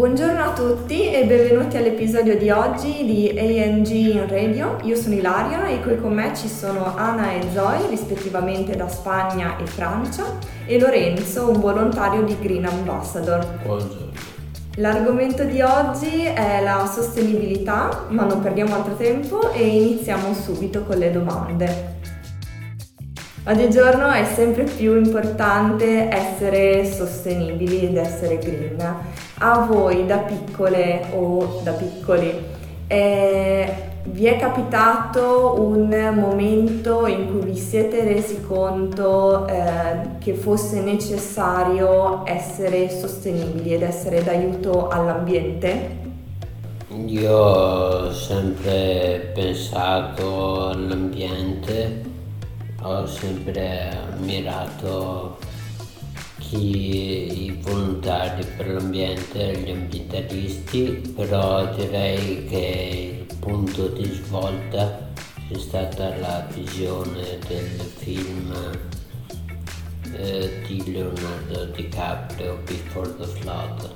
Buongiorno a tutti e benvenuti all'episodio di oggi di ANG in Radio. Io sono Ilaria e qui con me ci sono Anna e Zoe, rispettivamente da Spagna e Francia, e Lorenzo, un volontario di Green Ambassador. Buongiorno. L'argomento di oggi è la sostenibilità, ma non perdiamo altro tempo e iniziamo subito con le domande. Oggigiorno è sempre più importante essere sostenibili ed essere green. A voi da piccole o da piccoli eh, vi è capitato un momento in cui vi siete resi conto eh, che fosse necessario essere sostenibili ed essere d'aiuto all'ambiente? Io ho sempre pensato all'ambiente, ho sempre ammirato chi, i volontari per l'ambiente, gli ambientalisti, però direi che il punto di svolta è stata la visione del film eh, di Leonardo DiCaprio Before the Flood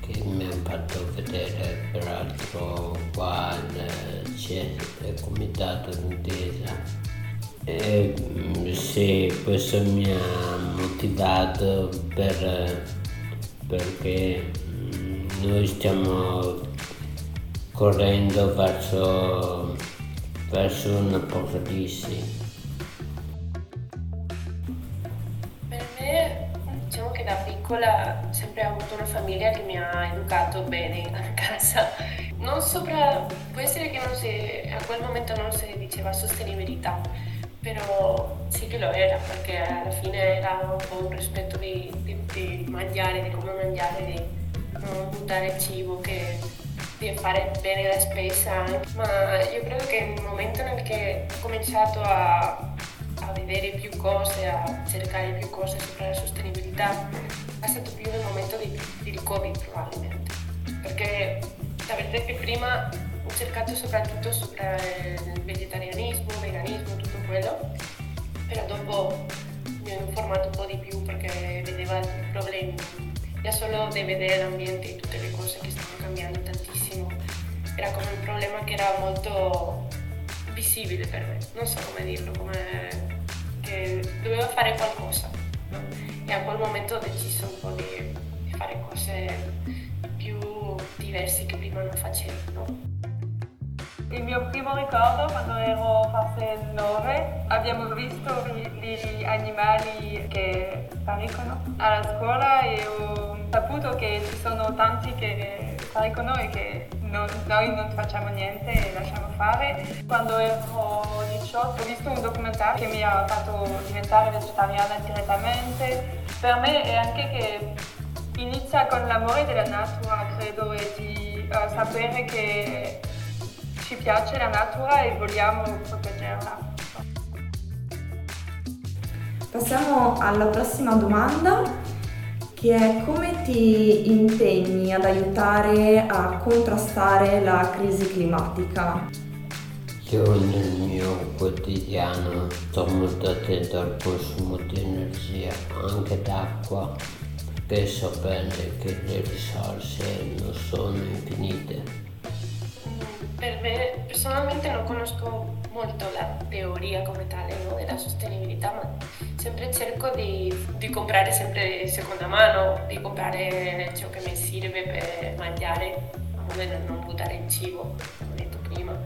che mi ha fatto vedere peraltro qua al CES, Comitato d'Intesa eh, sì, questo mi ha motivato per, perché mm, noi stiamo correndo verso, verso un'apocalissi. Per me, diciamo che da piccola sempre ho avuto una famiglia che mi ha educato bene a casa. Non sopra, può essere che si, a quel momento non si diceva sostenibilità, però sì che lo era perché alla fine era un po' un rispetto di, di, di mangiare, di come mangiare, di non buttare cibo, che, di fare bene la spesa, ma io credo che nel momento nel che ho cominciato a, a vedere più cose, a cercare più cose sopra la sostenibilità, è stato più nel momento di Covid probabilmente, perché sapete che prima cercato soprattutto sopra il vegetarianismo, veganismo, tutto quello, però dopo mi ho informato un po' di più perché vedeva i problemi. Già solo di vedere l'ambiente e tutte le cose che stanno cambiando tantissimo, era come un problema che era molto visibile per me, non so come dirlo, come che dovevo fare qualcosa. No? E a quel momento ho deciso un po' di, di fare cose più diverse che prima non facevo. No? Il mio primo ricordo quando ero forse 9 abbiamo visto gli animali che spariscono alla scuola e ho saputo che ci sono tanti che spariscono e che non, noi non facciamo niente e lasciamo fare. Quando ero 18 ho visto un documentario che mi ha fatto diventare vegetariana direttamente. Per me è anche che inizia con l'amore della natura, credo, e di uh, sapere che ci piace la natura e vogliamo proteggerla. Passiamo alla prossima domanda che è come ti impegni ad aiutare a contrastare la crisi climatica? Io nel mio quotidiano sto molto attento al consumo di energia, anche d'acqua, perché so bene che le risorse non sono infinite per me personalmente non conosco molto la teoria come tale no, della sostenibilità, ma sempre cerco di, di, comprare sempre seconda mano, di comprare ciò che mi serve per mangiare, per non buttare in cibo, come ho detto prima,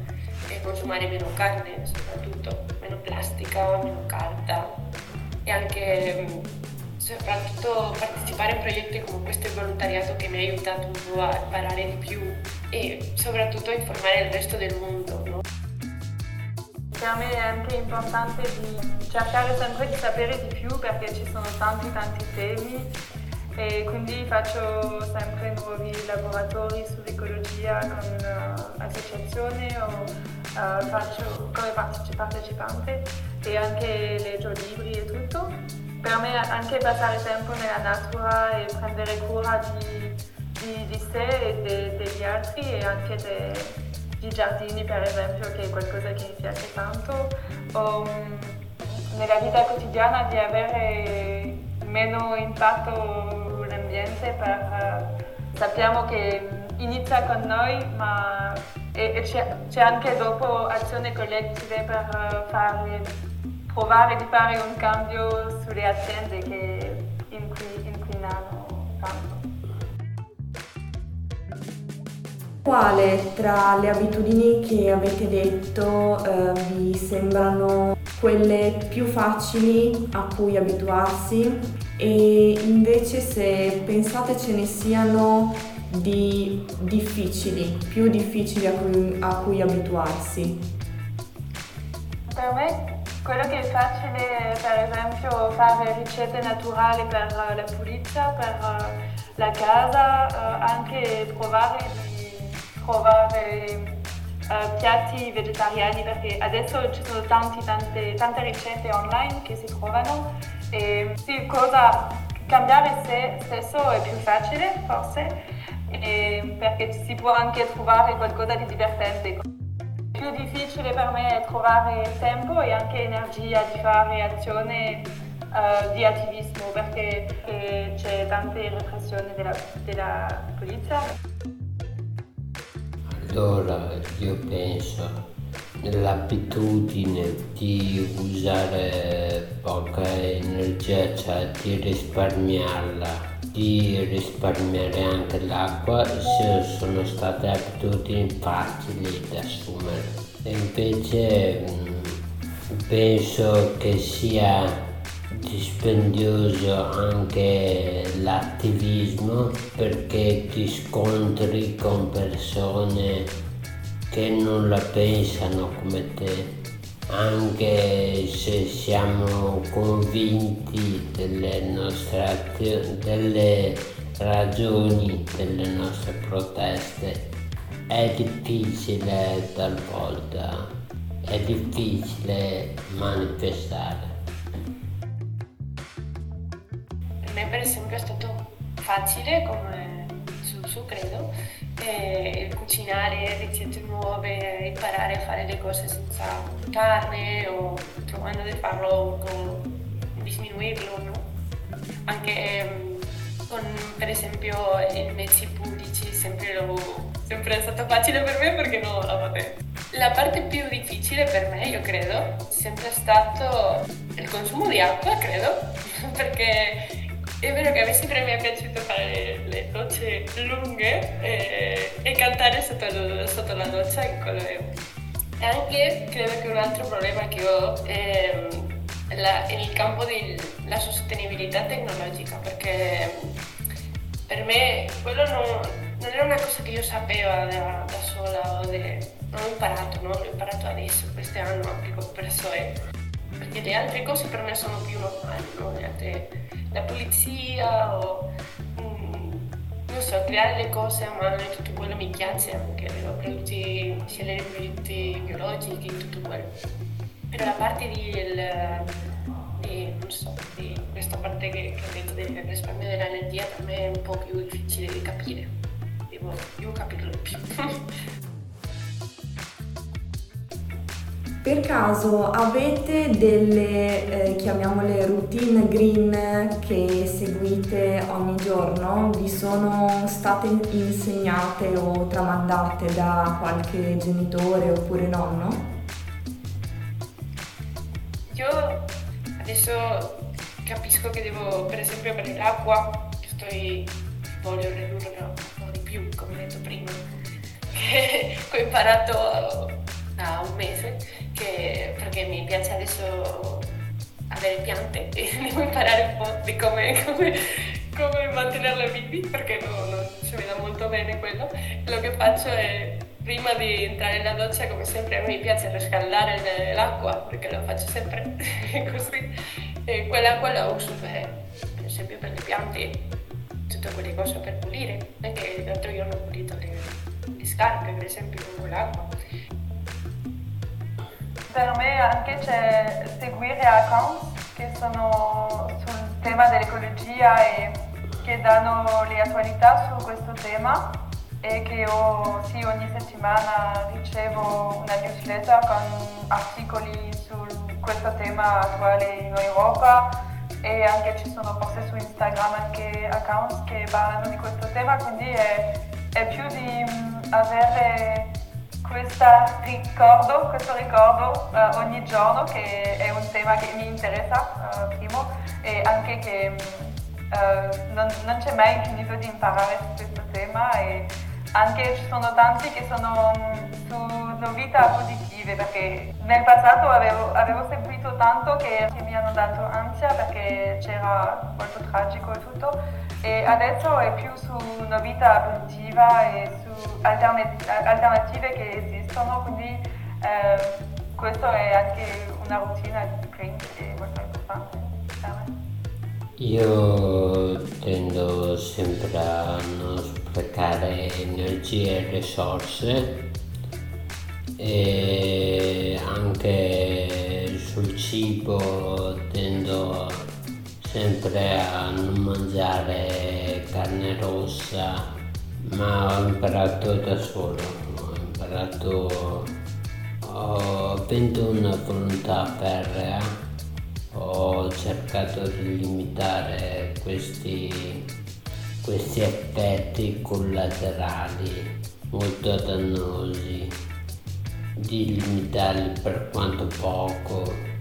e consumare meno carne soprattutto, meno plastica, meno carta e anche soprattutto partecipare a progetti come questo volontariato che mi ha aiutato un po' a imparare di più e soprattutto a informare il resto del mondo. No? Per me è anche importante di cercare sempre di sapere di più perché ci sono tanti tanti temi e quindi faccio sempre nuovi laboratori sull'ecologia con uh, associazioni o uh, faccio come partecipante. E anche leggo libri e tutto. Per me anche passare tempo nella natura e prendere cura di, di, di sé e de, degli altri e anche de, di giardini per esempio che è qualcosa che mi piace tanto. O mm, nella vita quotidiana di avere meno impatto sull'ambiente per sappiamo che inizia con noi, ma e, e c'è, c'è, anche dopo azioni collettive per fare, provare di fare un cambio sulle aziende che Quale tra le abitudini che avete detto eh, vi sembrano quelle più facili a cui abituarsi e invece se pensate ce ne siano di difficili, più difficili a cui, a cui abituarsi? Per me quello che è facile è per esempio fare ricette naturali per la pulizia, per la casa, eh, anche provare trovare Uh, piatti vegetariani perché adesso ci sono tanti, tante, tante, ricette online che si trovano e sì, cosa cambiare se stesso è più facile forse perché si può anche trovare qualcosa di divertente. Più difficile per me è trovare tempo e anche energia di fare azione uh, di attivismo perché eh, c'è tante repressioni della, della polizia. Allora io penso l'abitudine di usare poca energia, cioè di risparmiarla di risparmiare anche l'acqua. Sono state abitudini facili da assumere. E invece mm, penso che sia dispendioso anche l'attivismo perché ti scontri con persone che non la pensano come te anche se siamo convinti delle nostre delle ragioni delle nostre proteste, è difficile talvolta, è difficile manifestare. Facile come su, su credo eh, cucinare ricette nuove, imparare a fare le cose senza carne o trovando di farlo con diminuirlo, no? Anche um, con per esempio i mezzi pubblici sempre, lo, sempre è stato facile per me perché no, vabbè. La parte più difficile per me, io credo, è sempre stato il consumo di acqua, credo, perché è vero che a me sempre mi è piaciuto fare le docce lunghe e, e cantare sotto, la doccia in quello è. E anche credo che un altro problema che ho è la, il campo della sostenibilità tecnologica, perché per me quello non, non era una cosa che io sapevo da, da sola, de, non ho imparato, no? l'ho imparato adesso, questo anno anche con persone perché le altre cose per me sono più normali, no? altre, la pulizia o mm, non so, creare le cose a mano e tutto quello mi piace anche, no? prodotti, le prodotti biologici, tutto quello. Però la parte di, il, di, so, di questa parte che, che ho detto del risparmio dell'energia per me è un po' più difficile di capire, devo più capirlo di più. Per caso avete delle, eh, chiamiamole routine green che seguite ogni giorno? Vi sono state insegnate o tramandate da qualche genitore oppure nonno? Io adesso capisco che devo, per esempio, per l'acqua, che sto, voglio ridurre un po' di più, come ho detto prima, che ho imparato da un mese che, perché mi piace adesso avere piante e devo imparare un po' di come, come, come mantenerle vivi perché non, non si vede molto bene quello. Lo che faccio è prima di entrare nella doccia, come sempre, mi piace riscaldare l'acqua perché lo faccio sempre così. E quell'acqua la uso per, per esempio per le piante, tutte quelle cose per pulire. Anche l'altro giorno ho pulito le, le scarpe, per esempio, con quell'acqua per me anche c'è seguire accounts che sono sul tema dell'ecologia e che danno le attualità su questo tema e che io sì, ogni settimana ricevo una newsletter con articoli su questo tema attuale in Europa, e anche ci sono forse su Instagram anche accounts che parlano di questo tema, quindi è, è più di um, avere ricordo, questo ricordo uh, ogni giorno che è un tema che mi interessa, uh, primo, e anche che uh, non, non, c'è mai finito di imparare su questo tema e anche ci sono tanti che sono um, su novità positive perché nel passato avevo, avevo seguito tanto che, che mi hanno dato ansia perché c'era molto tragico e tutto e adesso è più su novità positiva e su alternative che esistono quindi eh, questo è anche una routine di print che è molto importante me. Io tendo sempre a non sprecare energie e risorse e anche sul cibo tendo sempre a non mangiare carne rossa ma ho imparato da solo ho imparato ho avendo una volontà ferrea ho cercato di limitare questi, questi effetti collaterali molto dannosi di limitarli per quanto poco.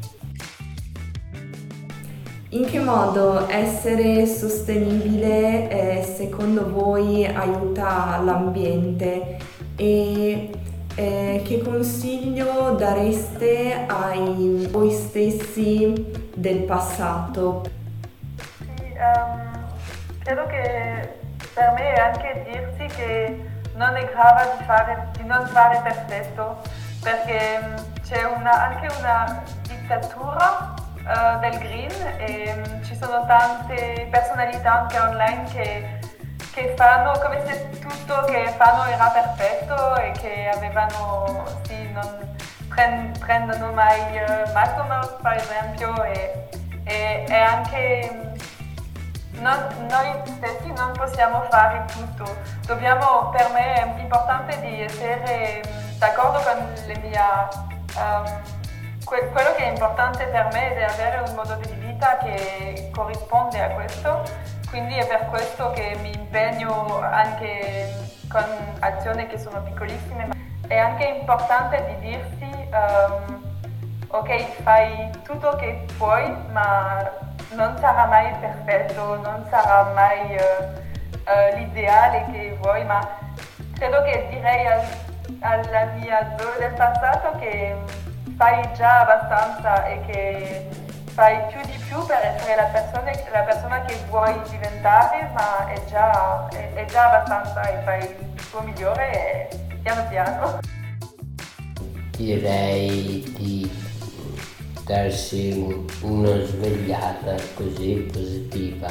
In che modo essere sostenibile eh, secondo voi aiuta l'ambiente e eh, che consiglio dareste ai voi stessi del passato? Sì, um, credo che per me è anche dirsi che non è grave di, fare, di non fare perfetto, perché mm, c'è una, anche una dittatura uh, del green e um, ci sono tante personalità anche online che, che, fanno come se tutto che fanno era perfetto e che avevano, sì, non prend, prendono mai uh, McDonald's per esempio e, e, e anche mm, non, noi stessi non possiamo fare tutto. Dobbiamo, per me è importante di essere mm, d'accordo con le mie... Um, que- quello che è importante per me è avere un modo di vita che corrisponde a questo, quindi è per questo che mi impegno anche con azioni che sono piccolissime. È anche importante di dirsi, um, ok, fai tutto che puoi, ma non sarà mai perfetto, non sarà mai uh, uh, l'ideale che vuoi, ma credo che direi al alla mia Zoe del passato che fai già abbastanza e che fai più di più per essere la persona, la persona che vuoi diventare, ma è già, è, è già abbastanza e fai il tuo migliore e piano piano. Direi di darsi una svegliata così positiva.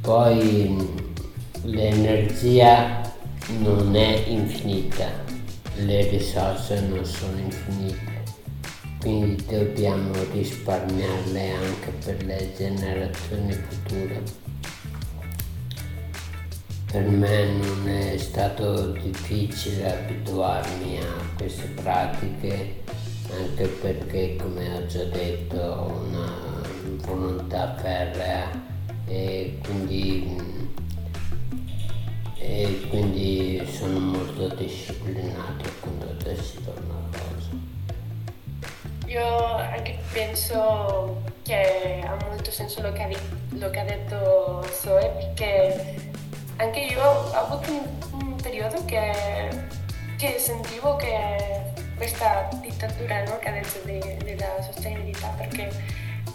Poi l'energia non è infinita, le risorse non sono infinite, quindi dobbiamo risparmiarle anche per le generazioni future. Per me non è stato difficile abituarmi a queste pratiche, anche perché, come ho già detto, ho una volontà ferrea e quindi e quindi sono molto disciplinato quando una cosa. Io anche penso che ha molto senso lo che ha, lo che ha detto Zoe perché anche io ho avuto un, un periodo che, che, sentivo che questa dittatura no, che ha detto della sostenibilità perché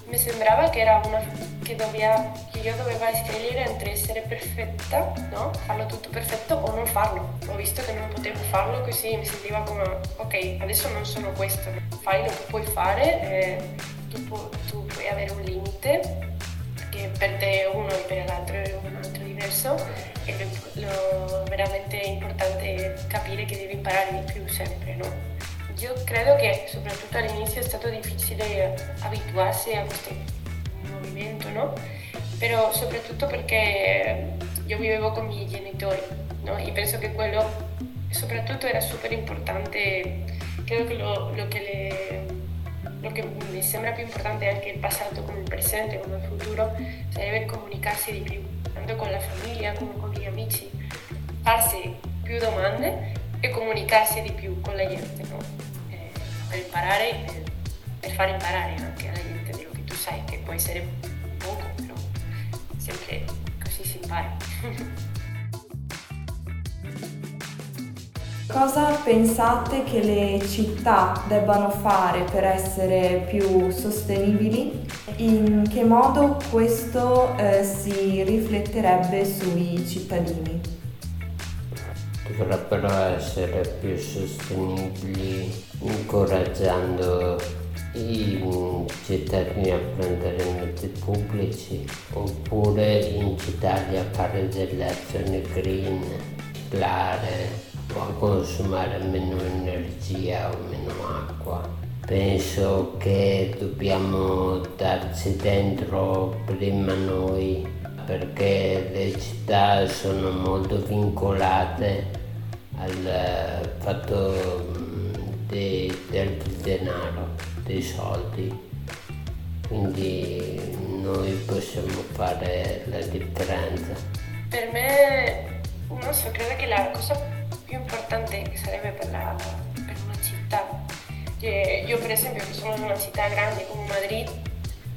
mi sembrava che era una che, doveva, io dovevo scegliere entre essere perfetta, no? farlo tutto perfetto o non farlo. Ho visto che non potevo farlo così mi sentiva come ok, adesso non sono questo, fai lo che puoi fare, eh, tu, pu- tu, puoi avere un limite che per te uno e per l'altro è un altro diverso e lo, lo veramente importante è capire che devi imparare di più sempre, no? Io credo che soprattutto all'inizio è stato difficile abituarsi a questo movimento, no? Però soprattutto perché io vivevo con i miei genitori, no? E penso che quello soprattutto era super importante, credo che lo, lo che le, lo che mi sembra più importante anche il passato come il presente, come il futuro, sarebbe comunicarsi di più, tanto con la famiglia come con gli amici, farsi più domande e comunicarsi di più con la gente, no? eh, per imparare, per, per far imparare anche alla gente quello che tu sai, che può essere si impara. Cosa pensate che le città debbano fare per essere più sostenibili? In che modo questo eh, si rifletterebbe sui cittadini? Dovrebbero essere più sostenibili incoraggiando i cittadini a prendere mezzi pubblici oppure incitarli a fare delle azioni green, ciclare a consumare meno energia o meno acqua. Penso che dobbiamo darci dentro prima noi perché le città sono molto vincolate al fatto mm, de, del denaro, dei soldi. Quindi noi possiamo fare la differenza. Per me, non so, credo che la cosa più importante che sarebbe per, la, per una città. io per esempio che sono in una città grande come Madrid,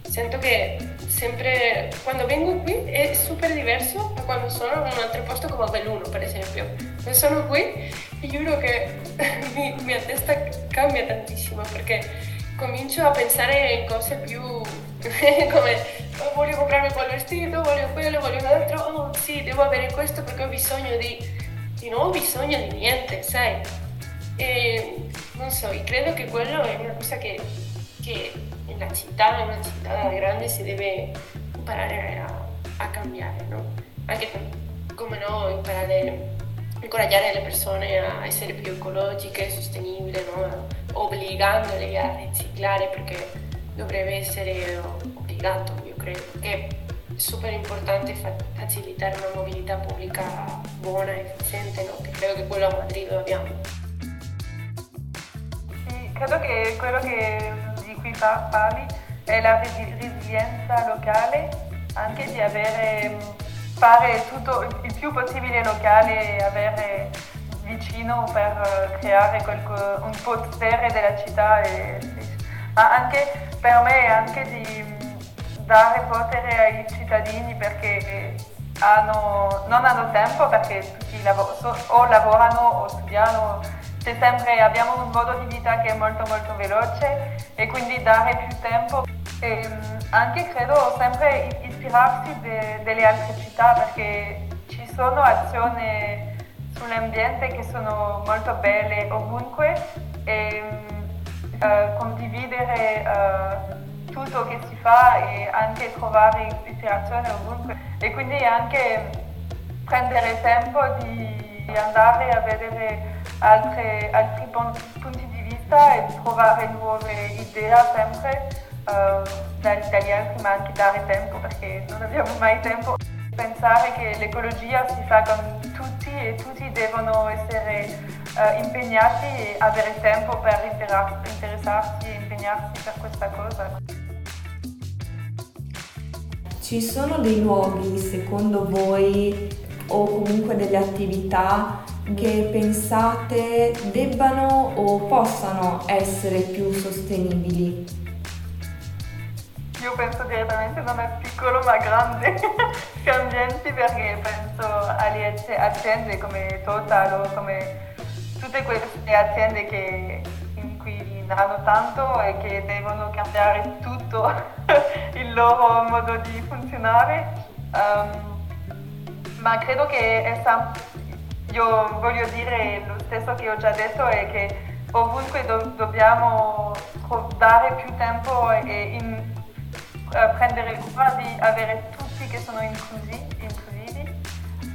sento che sempre quando vengo qui è super diverso da quando sono in un altro posto come Belluno per esempio. Quando sono qui ti giuro che mi, mia testa cambia tantissimo perché comincio a pensare in cose più come oh, voglio comprarmi quel vestito, voglio quello, voglio l'altro, oh sì, devo avere questo perché ho bisogno di di non ho bisogno di niente, sai? E non so, credo che quello è una cosa che, che nella città, in una città grande si deve imparare a, a cambiare, no? Anche come no, imparare incoraggiare le persone a essere più ecologiche, sostenibili, no? obbligandole a riciclare perché dovrebbe essere obbligato, io credo. Che è super importante facilitare una mobilità pubblica buona e efficiente, no? che credo che quello a Madrid lo abbiamo. Sì, credo che quello che, di cui parli è la resilienza locale, anche di avere, fare tutto più possibile locale, avere vicino per creare qualco, un potere della città, e, ma anche per me anche di dare potere ai cittadini perché hanno, non hanno tempo perché tutti lav- o lavorano o studiano, c'è sempre, abbiamo un modo di vita che è molto molto veloce e quindi dare più tempo. E mm, anche credo sempre ispirarsi de- delle altre città perché sono azioni sull'ambiente che sono molto belle ovunque e uh, condividere uh, tutto che si fa e anche trovare ispirazione ovunque e quindi anche prendere tempo di andare a vedere altre, altri punti di vista e trovare nuove idee sempre uh, dagli altri ma anche dare tempo perché non abbiamo mai tempo. Pensare che l'ecologia si fa con tutti e tutti devono essere uh, impegnati e avere tempo per interessarsi e impegnarsi per questa cosa. Ci sono dei luoghi, secondo voi, o comunque delle attività che pensate debbano o possano essere più sostenibili? Io penso direttamente non è piccolo ma grande cambiamenti perché penso alle aziende come Total o come tutte quelle aziende che hanno tanto e che devono cambiare tutto il loro modo di funzionare. Um, ma credo che sam- io voglio dire lo stesso che ho già detto è che ovunque do- dobbiamo dare più tempo e in, uh, prendere cura di avere tutti che sono inclusi, inclusivi.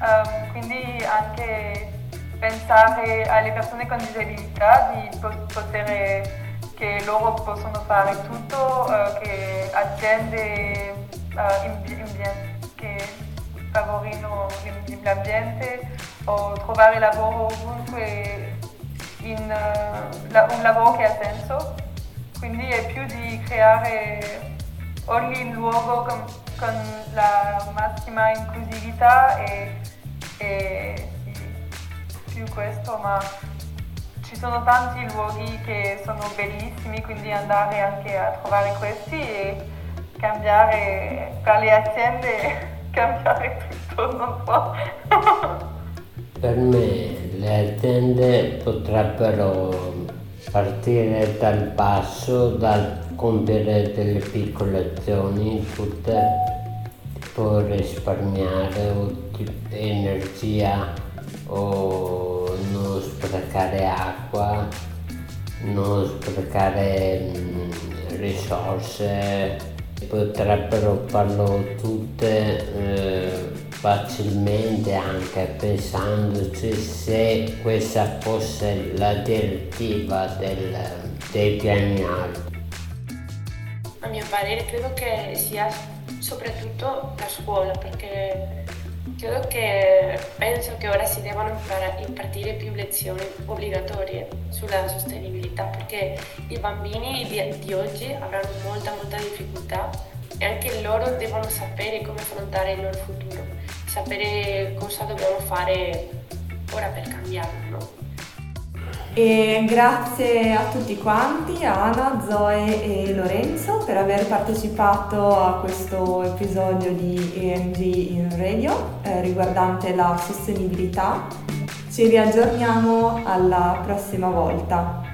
Um, quindi anche pensare alle persone con disabilità di poter che loro possono fare tutto, uh, che aziende uh, in, in, che favorino l'ambiente o trovare lavoro ovunque in uh, la, un lavoro che ha senso. quindi è più di creare ogni luogo con, con la massima inclusività e, e sì, più questo, ma ci sono tanti luoghi che sono bellissimi, quindi andare anche a trovare questi e cambiare per le aziende, cambiare tutto, non so. per me le aziende potrebbero partire dal basso, dal compiere delle piccole azioni, tutte tipo risparmiare energia o non sprecare acqua, non sprecare mm, risorse, potrebbero farlo tutte eh, facilmente anche pensandoci se questa fosse la direttiva del, dei piani alti. A mio parere credo che sia soprattutto la scuola perché credo che penso che ora si devono impartire più lezioni obbligatorie sulla sostenibilità perché i bambini di, di oggi avranno molta molta difficoltà e anche loro devono sapere come affrontare il loro futuro, sapere cosa dobbiamo fare ora per cambiarlo. No? E grazie a tutti quanti, a Ana, Zoe e Lorenzo per aver partecipato a questo episodio di EMG in radio eh, riguardante la sostenibilità. Ci riaggiorniamo alla prossima volta.